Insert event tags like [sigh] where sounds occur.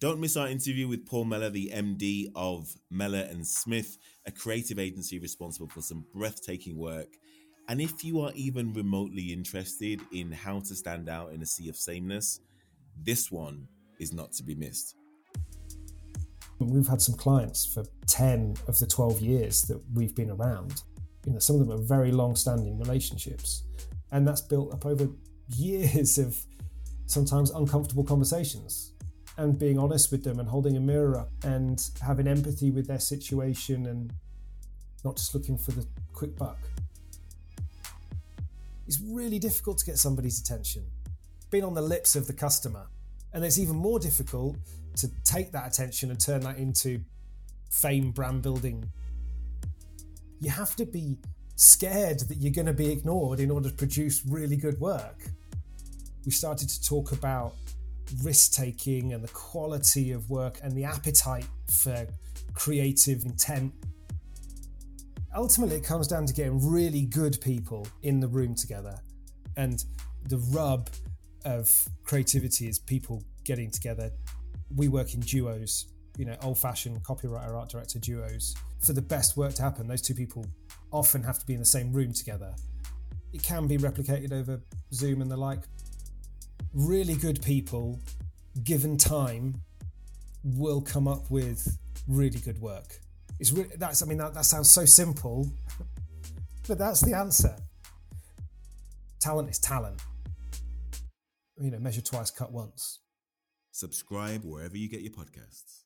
Don't miss our interview with Paul Mellor, the MD of Mellor and Smith, a creative agency responsible for some breathtaking work. And if you are even remotely interested in how to stand out in a sea of sameness, this one is not to be missed. We've had some clients for 10 of the 12 years that we've been around. You know, some of them are very long standing relationships. And that's built up over years of sometimes uncomfortable conversations and being honest with them and holding a mirror up and having empathy with their situation and not just looking for the quick buck. It's really difficult to get somebody's attention, being on the lips of the customer. And it's even more difficult to take that attention and turn that into fame, brand building. You have to be scared that you're going to be ignored in order to produce really good work. We started to talk about risk taking and the quality of work and the appetite for creative intent. Ultimately, it comes down to getting really good people in the room together. And the rub of creativity is people getting together. We work in duos, you know, old fashioned copywriter, art director duos. For the best work to happen, those two people often have to be in the same room together. It can be replicated over Zoom and the like. Really good people, given time, will come up with really good work. It's really, that's I mean that, that sounds so simple, [laughs] but that's the answer. Talent is talent. You know, measure twice, cut once. Subscribe wherever you get your podcasts.